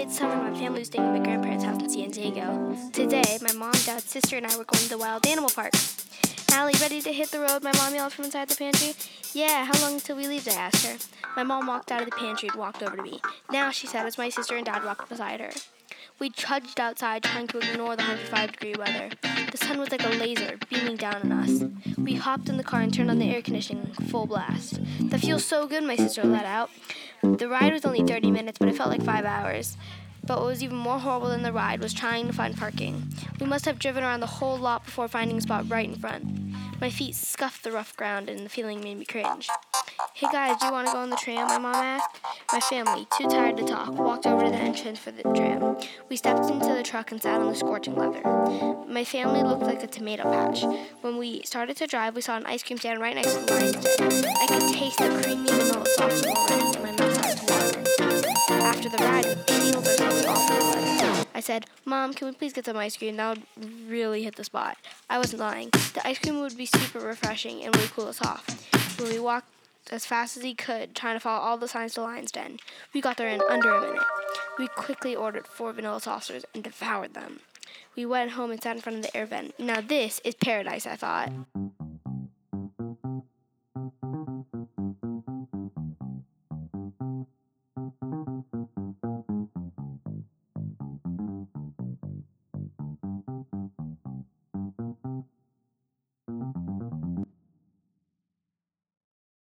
summer, my family was staying at my grandparents' house in San Diego. Today, my mom, dad, sister, and I were going to the wild animal park. Allie, ready to hit the road? My mom yelled from inside the pantry. Yeah, how long until we leave? I asked her. My mom walked out of the pantry and walked over to me. Now, she said as my sister and dad walked beside her. We trudged outside, trying to ignore the 105 degree weather. The sun was like a laser, beaming down on us. We hopped in the car and turned on the air conditioning full blast. That feels so good, my sister let out. The ride was only 30 minutes, but it felt like five hours. But what was even more horrible than the ride was trying to find parking. We must have driven around the whole lot before finding a spot right in front. My feet scuffed the rough ground, and the feeling made me cringe. Hey guys, do you want to go on the tram? My mom asked. My family, too tired to talk, walked over to the entrance for the tram. We stepped into the truck and sat on the scorching leather. My family looked like a tomato patch. When we started to drive, we saw an ice cream stand right next to mine. I could taste the creamy vanilla sauce said, Mom, can we please get some ice cream? That would really hit the spot. I wasn't lying. The ice cream would be super refreshing and would cool us off. When we walked as fast as he could, trying to follow all the signs to Lion's Den. We got there in under a minute. We quickly ordered four vanilla saucers and devoured them. We went home and sat in front of the air vent. Now this is paradise, I thought.